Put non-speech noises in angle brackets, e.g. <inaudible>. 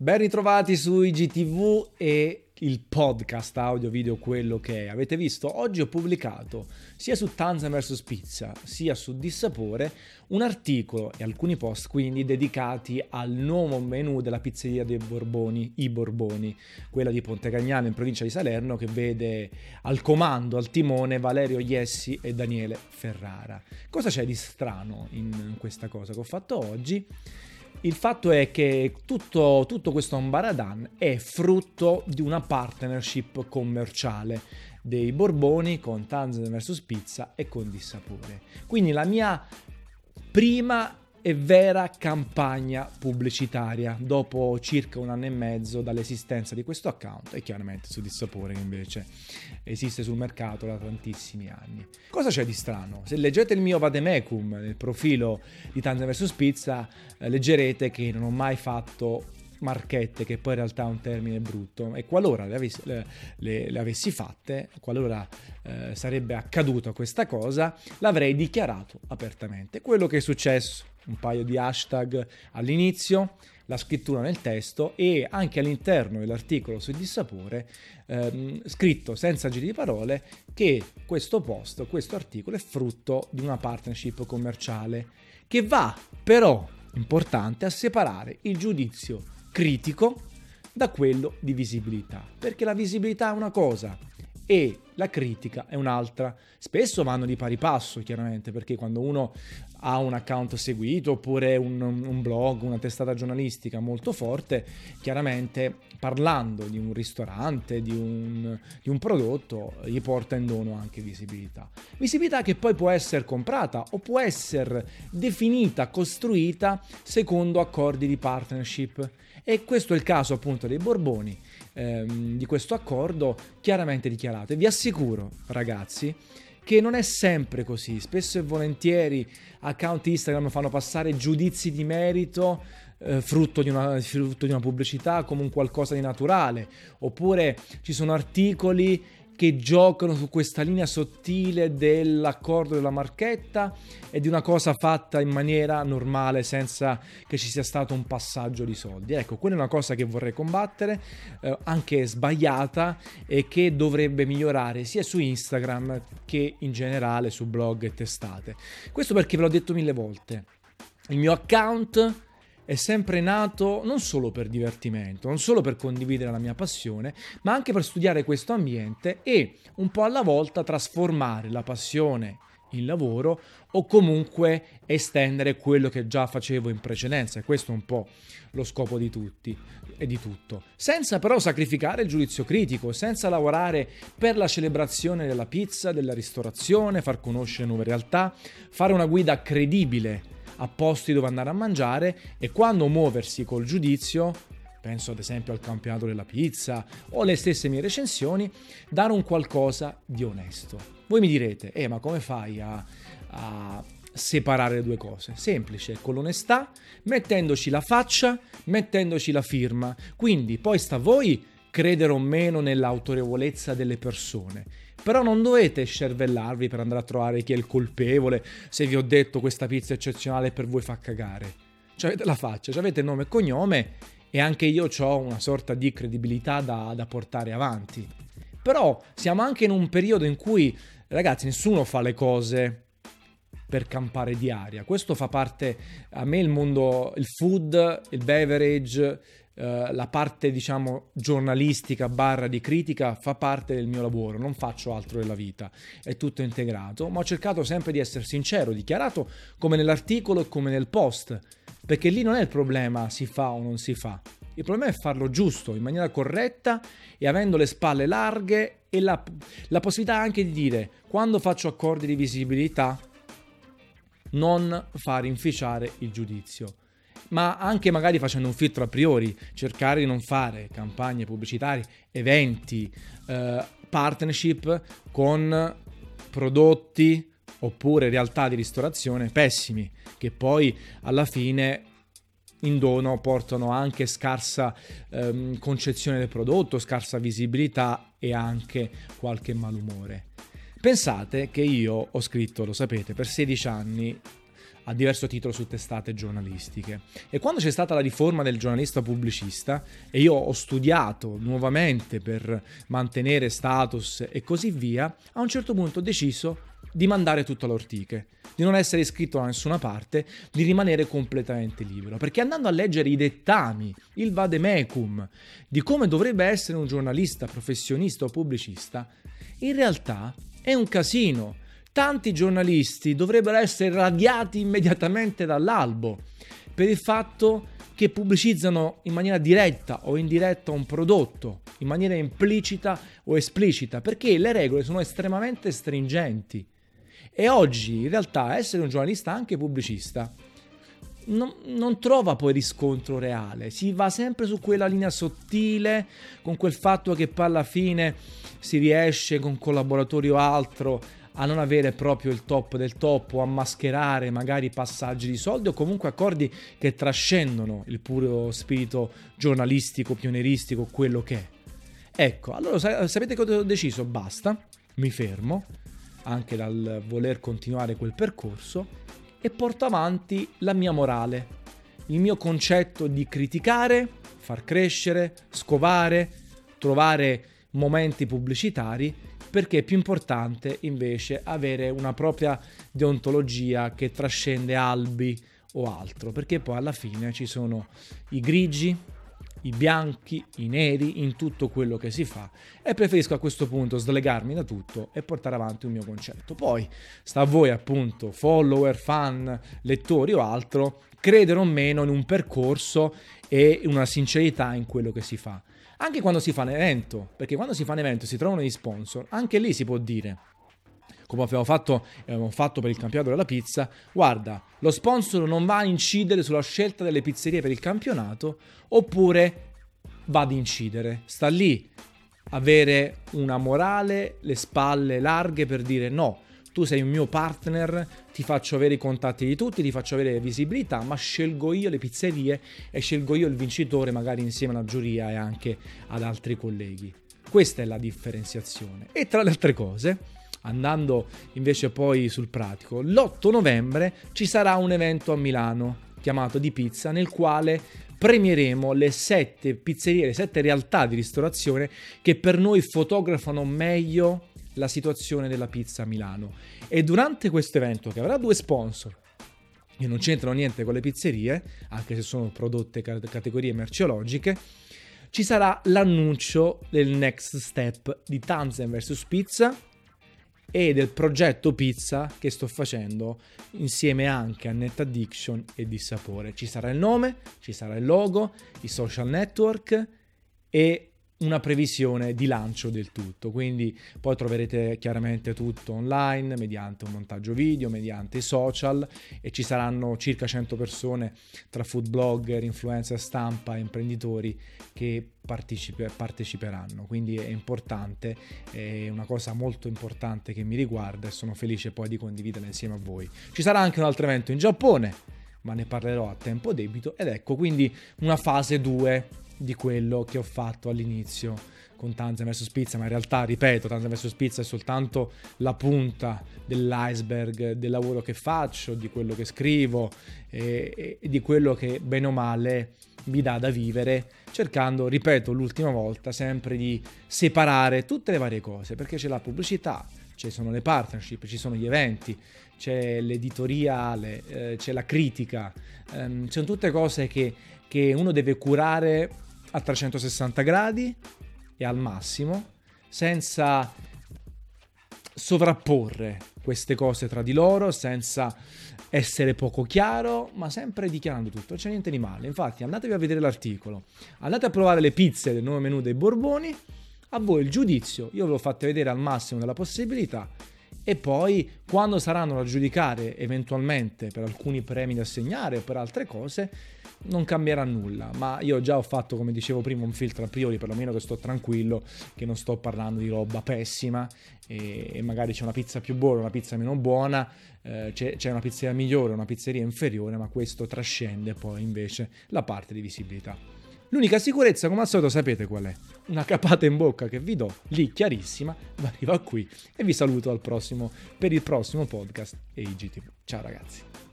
Ben ritrovati su IGTV e il podcast audio video quello che è. Avete visto? Oggi ho pubblicato sia su Tanza vs Pizza sia su Dissapore un articolo e alcuni post quindi dedicati al nuovo menù della pizzeria dei Borboni, i Borboni, quella di Ponte Cagnano in provincia di Salerno che vede al comando, al timone Valerio Iessi e Daniele Ferrara. Cosa c'è di strano in questa cosa che ho fatto oggi? Il fatto è che tutto, tutto questo ambaradan è frutto di una partnership commerciale dei Borboni con Tanzania vs Pizza e con Dissapore. Quindi la mia prima e vera campagna pubblicitaria dopo circa un anno e mezzo dall'esistenza di questo account e chiaramente su Dissapore che invece esiste sul mercato da tantissimi anni. Cosa c'è di strano? Se leggete il mio Vademecum nel profilo di Tanzania vs Pizza eh, leggerete che non ho mai fatto marchette, che poi in realtà è un termine brutto, e qualora le avessi, le, le, le avessi fatte, qualora eh, sarebbe accaduta questa cosa, l'avrei dichiarato apertamente. Quello che è successo, un paio di hashtag all'inizio, la scrittura nel testo e anche all'interno dell'articolo su Dissapore ehm, scritto senza giri di parole che questo post, questo articolo è frutto di una partnership commerciale che va però importante a separare il giudizio critico da quello di visibilità, perché la visibilità è una cosa e la critica è un'altra. Spesso vanno di pari passo, chiaramente, perché quando uno ha un account seguito oppure un, un, blog, una testata giornalistica molto forte, chiaramente parlando di un ristorante, di un, di un prodotto, gli porta in dono anche visibilità. Visibilità che poi può essere comprata o può essere definita, costruita secondo accordi di partnership. E questo è il caso appunto dei Borboni, ehm, di questo accordo chiaramente dichiarato. E vi assicuro, ragazzi, che non è sempre così. Spesso e volentieri account Instagram fanno passare giudizi di merito eh, frutto, di una, frutto di una pubblicità come un qualcosa di naturale, oppure ci sono articoli che giocano su questa linea sottile dell'accordo della marchetta e di una cosa fatta in maniera normale senza che ci sia stato un passaggio di soldi. Ecco, quella è una cosa che vorrei combattere, eh, anche sbagliata e che dovrebbe migliorare sia su Instagram che in generale su blog e testate. Questo perché ve l'ho detto mille volte. Il mio account è sempre nato non solo per divertimento, non solo per condividere la mia passione, ma anche per studiare questo ambiente e un po' alla volta trasformare la passione in lavoro o comunque estendere quello che già facevo in precedenza. E questo è un po' lo scopo di tutti e di tutto. Senza però sacrificare il giudizio critico, senza lavorare per la celebrazione della pizza, della ristorazione, far conoscere nuove realtà, fare una guida credibile a posti dove andare a mangiare e quando muoversi col giudizio, penso ad esempio al campionato della pizza o le stesse mie recensioni, dare un qualcosa di onesto. Voi mi direte, eh ma come fai a, a separare le due cose? Semplice, con l'onestà, mettendoci la faccia, mettendoci la firma. Quindi poi sta a voi credere o meno nell'autorevolezza delle persone. Però non dovete scervellarvi per andare a trovare chi è il colpevole se vi ho detto questa pizza eccezionale per voi fa cagare. Cioè la faccia, avete nome e cognome e anche io ho una sorta di credibilità da, da portare avanti. Però siamo anche in un periodo in cui, ragazzi, nessuno fa le cose per campare di aria. Questo fa parte, a me il mondo, il food, il beverage, eh, la parte diciamo giornalistica barra di critica fa parte del mio lavoro, non faccio altro nella vita, è tutto integrato, ma ho cercato sempre di essere sincero, dichiarato come nell'articolo e come nel post, perché lì non è il problema si fa o non si fa, il problema è farlo giusto, in maniera corretta e avendo le spalle larghe e la, la possibilità anche di dire quando faccio accordi di visibilità non far inficiare il giudizio ma anche magari facendo un filtro a priori, cercare di non fare campagne pubblicitarie, eventi, eh, partnership con prodotti oppure realtà di ristorazione pessimi, che poi alla fine in dono portano anche scarsa ehm, concezione del prodotto, scarsa visibilità e anche qualche malumore. Pensate che io ho scritto, lo sapete, per 16 anni a diverso titolo su testate giornalistiche. E quando c'è stata la riforma del giornalista pubblicista e io ho studiato nuovamente per mantenere status e così via, a un certo punto ho deciso di mandare tutto all'ortiche, di non essere iscritto da nessuna parte, di rimanere completamente libero. Perché andando a leggere i dettami, il vademecum di come dovrebbe essere un giornalista, professionista o pubblicista, in realtà è un casino. Tanti giornalisti dovrebbero essere radiati immediatamente dall'albo per il fatto che pubblicizzano in maniera diretta o indiretta un prodotto, in maniera implicita o esplicita, perché le regole sono estremamente stringenti. E oggi in realtà essere un giornalista anche pubblicista non, non, trova poi riscontro reale, si va sempre su quella linea sottile, con quel fatto che poi alla fine si riesce con collaboratori o altro a non avere proprio il top del top o a mascherare magari passaggi di soldi o comunque accordi che trascendono il puro spirito giornalistico, pionieristico, quello che è. Ecco, allora sapete cosa ho deciso? Basta, mi fermo, anche dal voler continuare quel percorso, e porto avanti la mia morale, il mio concetto di criticare, far crescere, scovare, trovare momenti pubblicitari perché è più importante invece avere una propria deontologia che trascende albi o altro, perché poi alla fine ci sono i grigi, i bianchi, i neri, in tutto quello che si fa e preferisco a questo punto slegarmi da tutto e portare avanti un mio concetto. Poi sta a voi appunto, follower, fan, lettori o altro, credere o meno in un percorso e una sincerità in quello che si fa. Anche quando si fa un evento, perché quando si fa un evento si trovano gli sponsor, anche lì si può dire, come abbiamo fatto, abbiamo fatto per il campionato della pizza, guarda, lo sponsor non va a incidere sulla scelta delle pizzerie per il campionato, oppure va ad incidere. Sta lì avere una morale, le spalle larghe per dire no, tu sei un mio partner, ti faccio avere i contatti di tutti, ti faccio avere visibilità, ma scelgo io le pizzerie e scelgo io il vincitore magari insieme alla giuria e anche ad altri colleghi. Questa è la differenziazione. E tra le altre cose, andando invece poi sul pratico, l'8 novembre ci sarà un evento a Milano chiamato di pizza nel quale premieremo le sette pizzerie, le sette realtà di ristorazione che per noi fotografano meglio la situazione della pizza a Milano. E durante questo evento, che avrà due sponsor, che non c'entrano niente con le pizzerie, anche se sono prodotte categorie merceologiche, ci sarà l'annuncio del next step di Tanzen vs Pizza e del progetto pizza che sto facendo insieme anche a Net Addiction e Dissapore. Ci sarà il nome, ci sarà il logo, i social network e una previsione di lancio del tutto, quindi poi troverete chiaramente tutto online mediante un montaggio video, mediante i social e ci saranno circa 100 persone tra food blogger, influencer stampa e imprenditori che partecipe, parteciperanno, quindi è importante, è una cosa molto importante che mi riguarda e sono felice poi di condividerla insieme a voi. Ci sarà anche un altro evento in Giappone, ma ne parlerò a tempo debito ed ecco quindi una fase 2 di quello che ho fatto all'inizio con Tanzan vs. Pizza, ma in realtà, ripeto, Tanzan vs. Pizza è soltanto la punta dell'iceberg del lavoro che faccio, di quello che scrivo e, e di quello che bene o male mi dà da vivere, cercando, ripeto, l'ultima volta, sempre di separare tutte le varie cose, perché c'è la pubblicità, ci sono le partnership, ci sono gli eventi, c'è l'editoriale, eh, c'è la critica, ehm, sono tutte cose che, che uno deve curare a 360 gradi e al massimo, senza sovrapporre queste cose tra di loro, senza essere poco chiaro, ma sempre dichiarando tutto, c'è niente di male. Infatti andatevi a vedere l'articolo, andate a provare le pizze del nuovo menù dei Borboni, a voi il giudizio, io ve l'ho fatto vedere al massimo della possibilità e poi quando saranno da giudicare eventualmente per alcuni premi da assegnare o per altre cose non cambierà nulla. Ma io già ho fatto come dicevo prima un filtro a priori perlomeno che sto tranquillo che non sto parlando di roba pessima. E, e magari c'è una pizza più buona una pizza meno buona eh, c'è, c'è una pizzeria migliore una pizzeria inferiore ma questo trascende poi invece la parte di visibilità L'unica sicurezza, come al solito, sapete qual è? Una capata in bocca che vi do, lì chiarissima, ma <laughs> arriva qui e vi saluto al prossimo, per il prossimo podcast EIGTV. Ciao ragazzi.